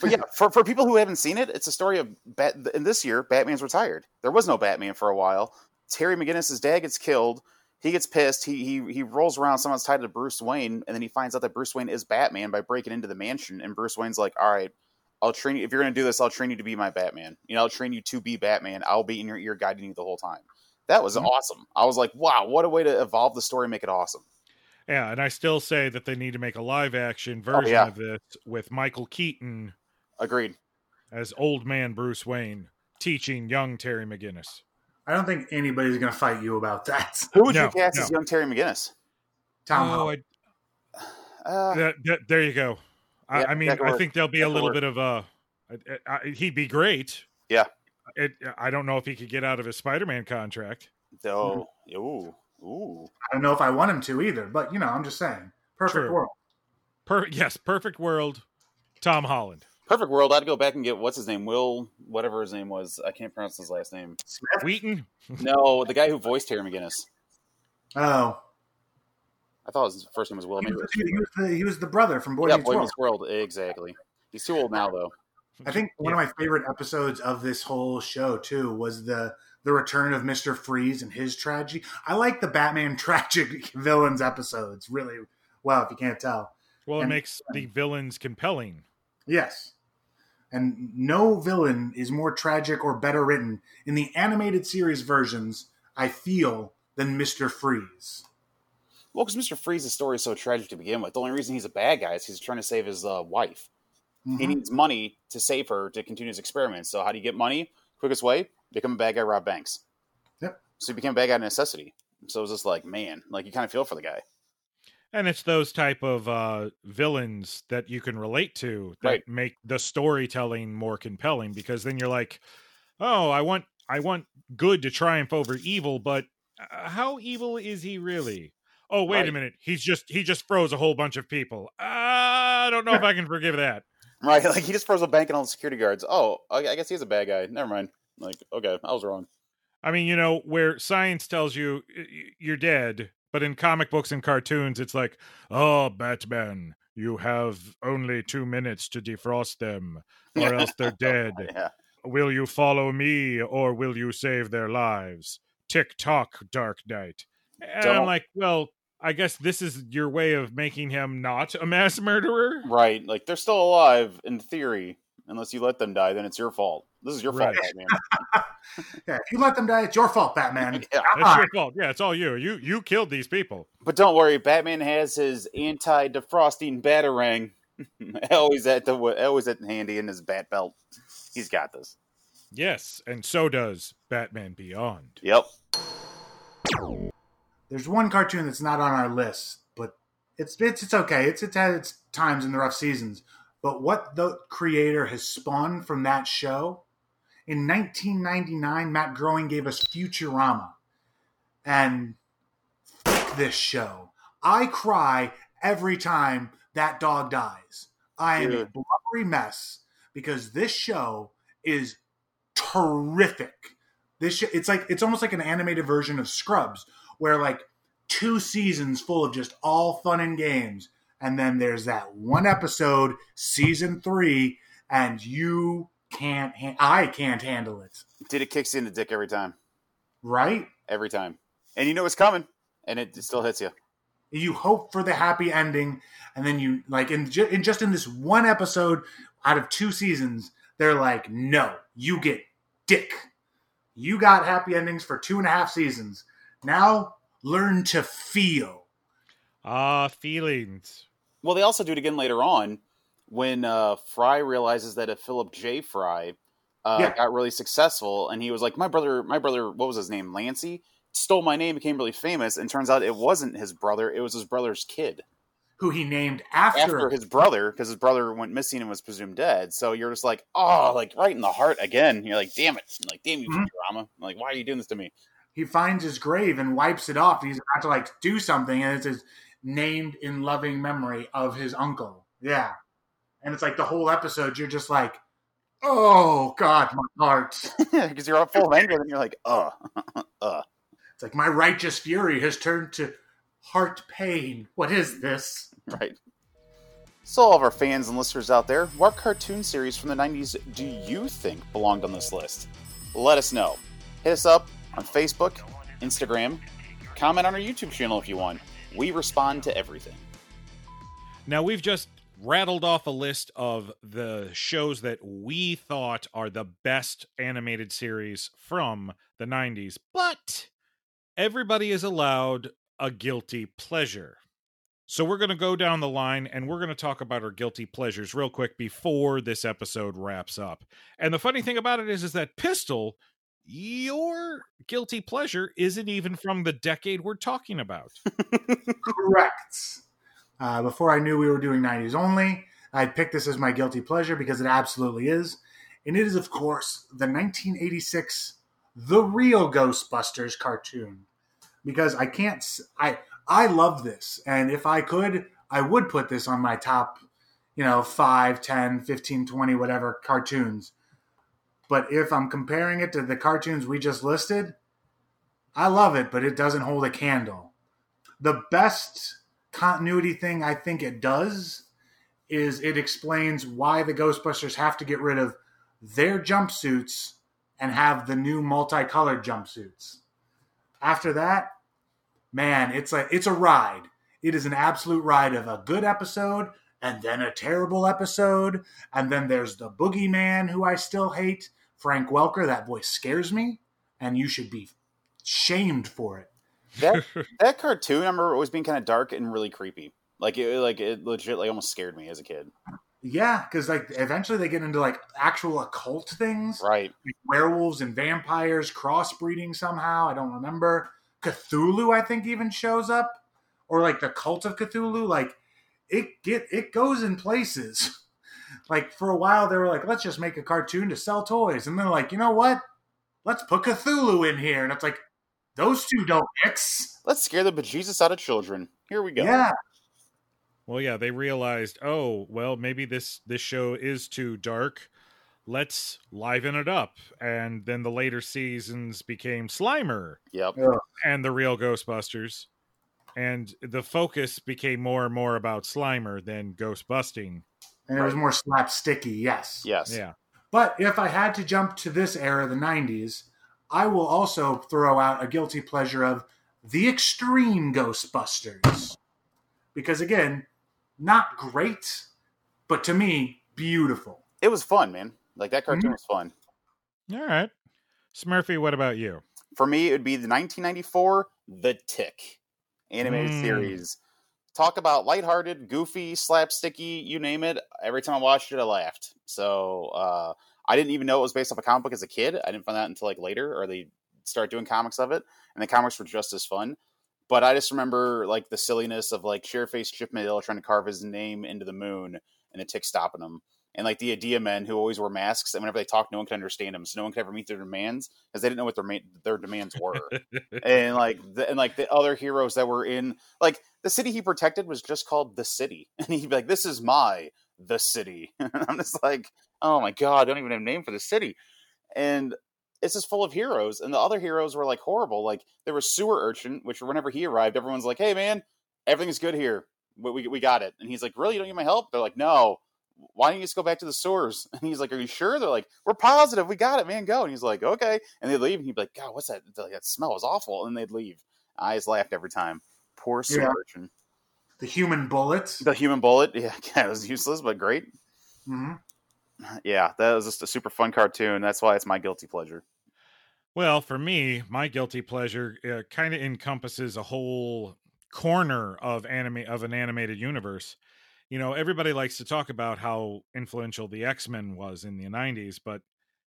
But yeah, for, for people who haven't seen it, it's a story of Bat. In this year, Batman's retired. There was no Batman for a while. Terry McGinnis' dad gets killed. He gets pissed. He he he rolls around. Someone's tied to Bruce Wayne, and then he finds out that Bruce Wayne is Batman by breaking into the mansion. And Bruce Wayne's like, "All right, I'll train you. If you're going to do this, I'll train you to be my Batman. You know, I'll train you to be Batman. I'll be in your ear, guiding you the whole time." That was Mhm. awesome. I was like, "Wow, what a way to evolve the story, and make it awesome." yeah and i still say that they need to make a live action version Oh, yeah. of this with michael keaton Agreed. as old man bruce wayne teaching young terry mcginnis I don't think anybody's gonna fight you about that. Who would No, you cast no. as young Terry McGinnis? Tom oh, Holland. I, Uh, that, that- there you go I, Yeah, I mean i think there'll be That a little work. bit of a I, I, he'd be great Yeah. it, i don't know if he could get out of his spider-man contract oh, ooh, ooh. I don't know if I want him to either, but you know, I'm just saying, perfect True. world. Per- yes perfect world tom holland Perfect world. I'd go back and get what's his name, Will, whatever his name was. I can't pronounce his last name. Wheaton No, the guy who voiced Terry McGinnis. Oh, I thought his first name was Will. he was, he was the, he was the brother from Boy yeah, Meets Boy World. Meets World. Exactly. He's too old now, though. I think one of my favorite episodes of this whole show too was the the return of Mister Freeze and his tragedy. I like the Batman tragic villains episodes really well. If you can't tell, well it And- makes the villains compelling yes. And no villain is more tragic or better written in the animated series versions. I feel than Mister Freeze. Well, because Mr. Freeze's story is so tragic to begin with. The only reason he's a bad guy is he's trying to save his uh, wife. He Mhm. needs money to save her to continue his experiments. So, how do you get money? Quickest way: become a bad guy, rob banks. Yep. So he became a bad guy of necessity. So it was just like, man, like you kind of feel for the guy. And it's those type of uh villains that you can relate to that Right. make the storytelling more compelling because then you're like oh i want i want good to triumph over evil but uh, how evil is he really oh wait a minute he's just he just froze a whole bunch of people i don't know if i can forgive that Right, like he just froze a bank and all the security guards. Oh, I I guess he's a bad guy. Never mind. Like, okay, I was wrong. i mean you know where science tells you you're dead but in comic books and cartoons it's like oh batman you have only two minutes to defrost them or else they're dead Yeah, Will you follow me or will you save their lives? Tick tock, Dark Knight. And I'm like, well, I guess this is your way of making him not a mass murderer? right. Like they're still alive in theory, unless you let them die. Then it's your fault. This is your Right. fault, Batman. Yeah, if you let them die, it's your fault, Batman. Yeah. Come That's on. your fault. Yeah, it's all you. You you killed these people. But don't worry, Batman has his anti-defrosting batarang always at the always at handy in his bat belt. He's got this. Yes, and so does Batman Beyond. Yep. There's one cartoon that's not on our list, but it's it's it's okay. It's it's had its times in the rough seasons. But what the creator has spawned from that show in 1999, Matt Groening gave us Futurama, and fuck this show. I cry every time that dog dies. I am a Dude. blubbery mess because this show is terrific. This it's like it's almost like an animated version of Scrubs, where like two seasons full of just all fun and games, and then there's that one episode, season three, and you can't. Ha- I can't handle it. Did it kicks you in the dick every time? Right? Every time, and you know it's coming, and it still hits you. You hope for the happy ending, and then you like in, ju- in just in this one episode out of two seasons, they're like, "No, you get dick. You got happy endings for two and a half seasons. Now learn to feel." Ah, feelings. Well, they also do it again later on when uh, Fry realizes that if Philip J. Fry uh, Yeah. got really successful, and he was like, "My brother, my brother, what was his name? Yancy stole my name, became really famous." And turns out it wasn't his brother; it was his brother's kid Who he named after, after his brother, because his brother went missing and was presumed dead. So you're just like, "Oh, like right in the heart again." You're like, "Damn it!" like, "Damn you, Mhm. drama!" Like, why are you doing this to me? he finds his grave and wipes it off. He's about to like do something, and it's his named in loving memory of his uncle. Yeah, and it's like the whole episode. You're just like, oh god, my heart. Because you're all full of anger, and you're like, "Uh, uh." It's like my righteous fury has turned to heart pain. What is this? Right. So, all of our fans and listeners out there, what cartoon series from the 90s do you think belonged on this list? Let us know. Hit us up on Facebook, Instagram, comment on our YouTube channel if you want. We respond to everything. Now we've just rattled off a list of the shows that we thought are the best animated series from the 90s, but everybody is allowed a guilty pleasure. So we're going to go down the line and we're going to talk about our guilty pleasures real quick before this episode wraps up. And the funny thing about it is is that Pistol your guilty pleasure isn't even from the decade we're talking about. Correct. Uh, before I knew we were doing 90s only, I picked this as my guilty pleasure because it absolutely is. And it is, of course, the 1986 The Real Ghostbusters cartoon. Because I can't, I, I love this. And if I could, I would put this on my top, you know, 5, 10, 15, 20, whatever cartoons. But if I'm comparing it to the cartoons we just listed, I love it, but it doesn't hold a candle. The best continuity thing I think it does is it explains why the Ghostbusters have to get rid of their jumpsuits and have the new multicolored jumpsuits. After that, man, it's like it's a ride. It is an absolute ride of a good episode and then a terrible episode, and then there's the boogeyman who I still hate, Frank Welker. That voice scares me, and you should be shamed for it. That, that cartoon, I remember always being kind of dark and really creepy. Like it, like it legit, like almost scared me as a kid. Yeah, because like eventually they get into like actual occult things, Right. like werewolves and vampires crossbreeding somehow. I don't remember. Cthulhu, I think, even shows up, or like the cult of Cthulhu. Like it get it goes in places. Like for a while, they were like, let's just make a cartoon to sell toys, and they're like, you know what? Let's put Cthulhu in here, and it's like those two don't mix. Let's scare the bejesus out of children. Here we go. Yeah, Well, yeah, they realized, oh, well, maybe this this show is too dark. Let's liven it up. And then the later seasons became Slimer Yep. and the real Ghostbusters. And the focus became more and more about Slimer than ghost busting. and it was more slapsticky. Yes. Yes. Yeah. But if I had to jump to this era, the 90s, I will also throw out a guilty pleasure of the extreme Ghostbusters. Because again, not great, but to me, beautiful. It was fun, man. Like that cartoon Mhm. was fun. All right. Smurfy, what about you? For me, it would be the 1994 The Tick animated Mm. series. Talk about lighthearted, goofy, slapsticky, you name it. Every time I watched it, I laughed. So uh, I didn't even know it was based off a comic book as a kid. I didn't find that until like later, or they start doing comics of it, and the comics were just as fun. But I just remember like the silliness of like Chairface Chippendale trying to carve his name into the moon, and the tick stopping him. And like the Idea men who always wear masks, and whenever they talk, no one can understand them, so no one could ever meet their demands because they didn't know what their ma- their demands were and like the, and like the other heroes that were in like the city he protected was just called the city and he'd be like this is my the city i'm just like oh my god I don't even have a name for the city and it's just full of heroes and the other heroes were like horrible like there was sewer urchin which whenever he arrived everyone's like hey man everything's good here we, we, we got it and he's like really you don't need my help they're like no why don't you just go back to the sewers? And he's like, Are you sure? They're like, We're positive, we got it, man, go. And he's like, Okay. And they leave, and he'd be like, God, what's that? Like, that smell is awful. And they'd leave. I just laughed every time. Poor sewer Yeah. urchin. The human bullet. The human bullet, yeah, yeah, it was useless, but great. Mhm. Yeah, that was just a super fun cartoon. That's why it's my guilty pleasure. Well, for me, my guilty pleasure uh, kind of encompasses a whole corner of anime of an animated universe. You know, everybody likes to talk about how influential the X-Men was in the 90s, but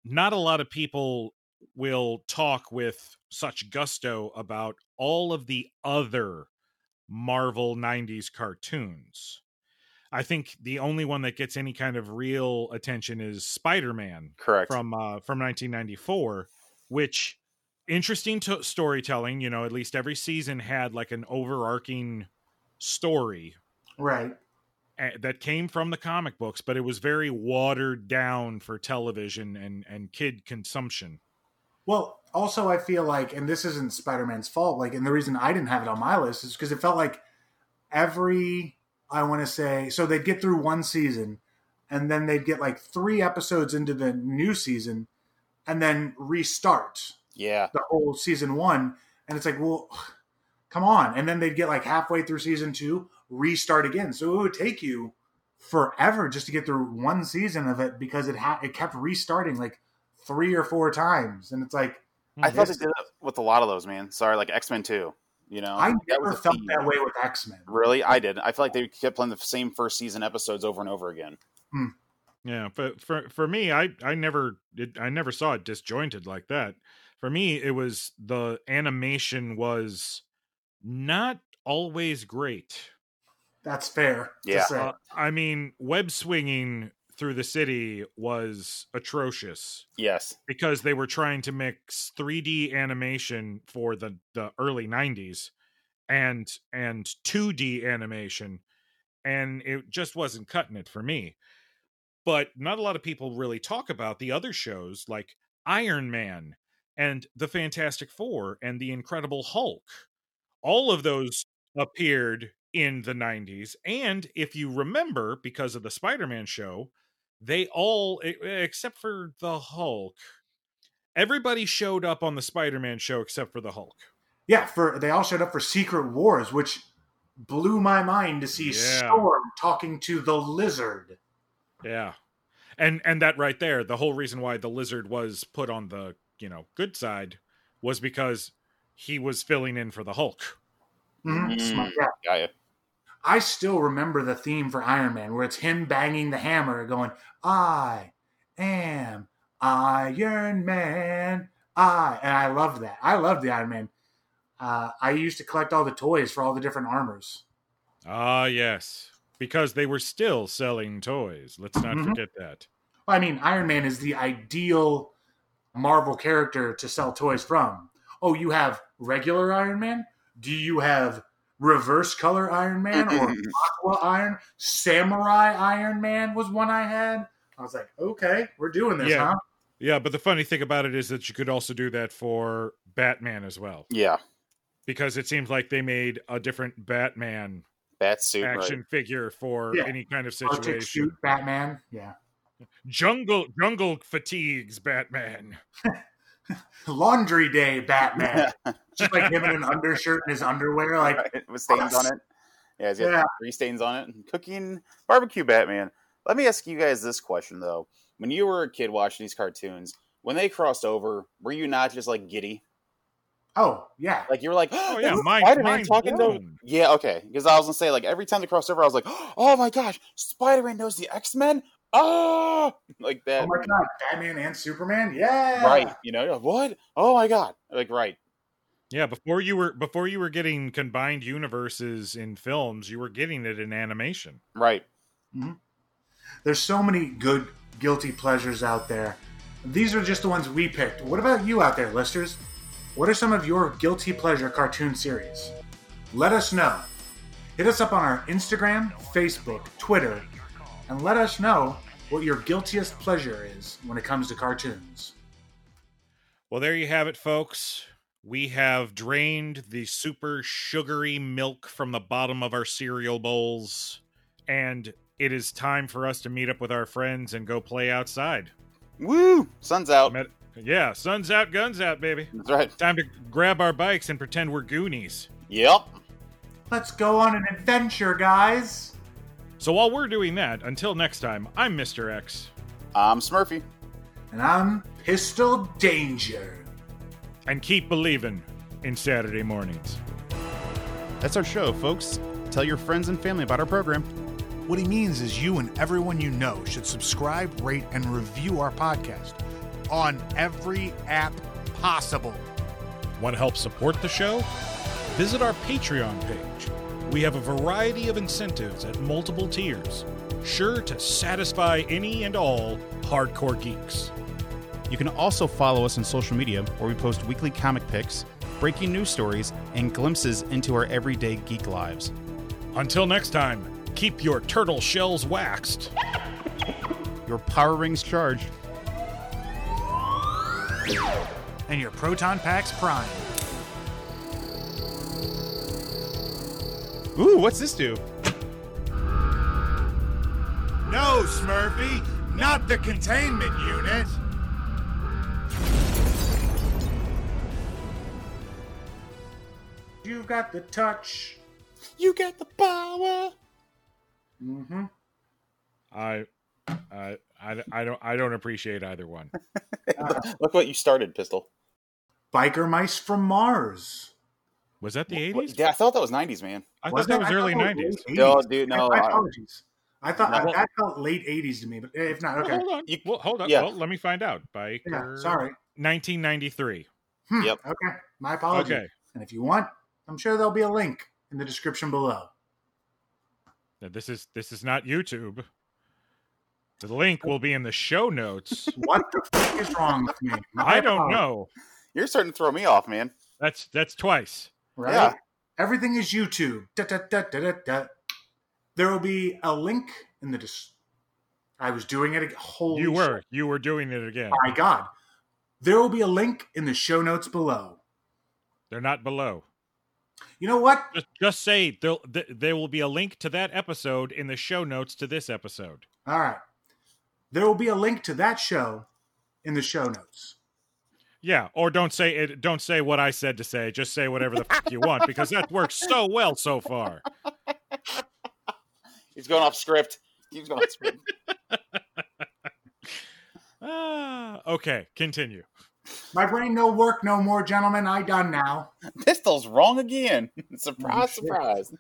not a lot of people will talk with such gusto about all of the other Marvel 90s cartoons. I think the only one that gets any kind of real attention is Spider-Man Correct. from uh, from 1994, which interesting to- storytelling. You know, at least every season had like an overarching story Right. that came from the comic books, but it was very watered down for television and and kid consumption. Well, also I feel like, and this isn't Spider Man's fault. Like, and the reason I didn't have it on my list is because it felt like every I want to say so they'd get through one season, and then they'd get like three episodes into the new season, and then restart yeah. the whole season one, and it's like, well, come on, and then they'd get like halfway through season two, restart again. So it would take you forever just to get through one season of it because it ha- it kept restarting like three or four times, and it's like. I thought they did it with a lot of those, man. Sorry, like X Men Two. You know, I never was a felt theme. that way with X Men. Really, I did. I feel like they kept playing the same first season episodes over and over again. Yeah, but for for me, I I never it, I never saw it disjointed like that. For me, it was the animation was not always great. That's fair. to Yeah. say. Uh, I mean, web swinging through the city was atrocious Yes. because they were trying to mix 3D animation for the the early 90s and and 2D animation and it just wasn't cutting it for me. But not a lot of people really talk about the other shows like Iron Man and the Fantastic 4 and the Incredible Hulk. All of those appeared in the 90s and if you remember because of the Spider-Man show, they all except for the Hulk everybody showed up on the Spider-Man show except for the Hulk. yeah, for they all showed up for Secret Wars, which blew my mind to see Yeah. Storm talking to the Lizard. Yeah. And and that right there, the whole reason why the lizard was put on the, you know, good side was because he was filling in for the Hulk. Mhm. Mm. Smart- Yeah, Got you. I still remember the theme for Iron Man, where it's him banging the hammer, going, "I am Iron Man." I and I loved that. I loved the Iron Man. Uh, I used to collect all the toys for all the different armors. Ah, yes. Because they were still selling toys. Let's not Mhm. forget that. Well, I mean, Iron Man is the ideal Marvel character to sell toys from. Oh, you have regular Iron Man? Do you have reverse color Iron Man or aqua Iron? Samurai Iron Man was one I had. I was like, okay, we're doing this, Yeah. huh? Yeah, but the funny thing about it is that you could also do that for Batman as well. Yeah. Because it seems like they made a different Batman Bat suit. action Right. figure for Yeah. any kind of Arctic situation. suit Batman. Yeah. Jungle jungle fatigues Batman. Laundry Day Batman. Just like him in an undershirt and his underwear. Like, Right, With stains on it. Yeah, he's got Yeah. three stains on it. Cooking barbecue Batman. Let me ask you guys this question though. When you were a kid watching these cartoons, when they crossed over, were you not just like giddy? oh, yeah. Like you were like, Oh, yeah, yeah, mind- Spider-Man mind talking to. Yeah, okay. Because I was gonna say, like every time they crossed over, I was like, oh my gosh, Spider-Man knows the X-Men. Oh, like that. Oh my God. Batman and Superman? Yeah. right? You know, like, what? Oh my god! Like right. Yeah, before you were before you were getting combined universes in films, you were getting it in animation. Right. Mm-hmm. There's so many good guilty pleasures out there. These are just the ones we picked. What about you out there, listeners? What are some of your guilty pleasure cartoon series? Let us know. Hit us up on our Instagram, Facebook, Twitter, and let us know what your guiltiest pleasure is when it comes to cartoons. Well, there you have it, folks. We have drained the super sugary milk from the bottom of our cereal bowls, and it is time for us to meet up with our friends and go play outside. Woo! Sun's out. Met- yeah, sun's out, guns out, baby. That's right. Time to grab our bikes and pretend we're Goonies. Yep. Let's go on an adventure, guys. So while we're doing that, until next time, I'm Mr. X, I'm Smurfy. And I'm Pistol Danger. and keep believing in Saturday mornings. That's our show, folks. Tell your friends and family about our program. What he means is you and everyone you know should subscribe, rate, and review our podcast. on every app possible. Want to help support the show? Visit our Patreon page. We have a variety of incentives at multiple tiers, sure to satisfy any and all hardcore geeks. You can also follow us on social media where we post weekly comic picks, breaking news stories, and glimpses into our everyday geek lives. Until next time, keep your turtle shells waxed. Your power rings charged. And your proton packs prime. Ooh, what's this do? No, Smurfy, not the containment unit. You've got the touch. You got the power. Mm-hmm. I, I, I, I don't, I don't appreciate either one. Look what you started, Pistol. Biker mice from Mars. Was that the eighties? Yeah, I thought that was '90s, man. I thought that was I early nineties. No, dude, no. My I- apologies. I thought No. that felt late '80s to me, but if not, okay. Hold on. You- well, hold on. yeah. Well, let me find out. Biker. Yeah, sorry. 1993. Hmm, Yep. Okay, my apologies. Okay. And if you want, I'm sure there'll be a link in the description below. Now, this is this is not YouTube. The link will be in the show notes. What the fuck is wrong with me? My I don't apologies, know. You're starting to throw me off, man. That's that's twice. Right? Yeah. Everything is YouTube. Da, da, da, da, da. There will be a link in the. Dis- I was doing it. ag- Holy you shit. were you were doing it again. My God. There will be a link in the show notes below. They're not below. You know what? Just just say there'll, th- there will be a link to that episode in the show notes to this episode. All right. There will be a link to that show in the show notes. Yeah, or don't say it. Don't say what I said to say. Just say whatever the fuck you want because that works so well so far. He's going off script. He's going off script. Ah, okay, continue. My brain no work no more, gentlemen. I done now. Pistol's wrong again. surprise, shit. surprise.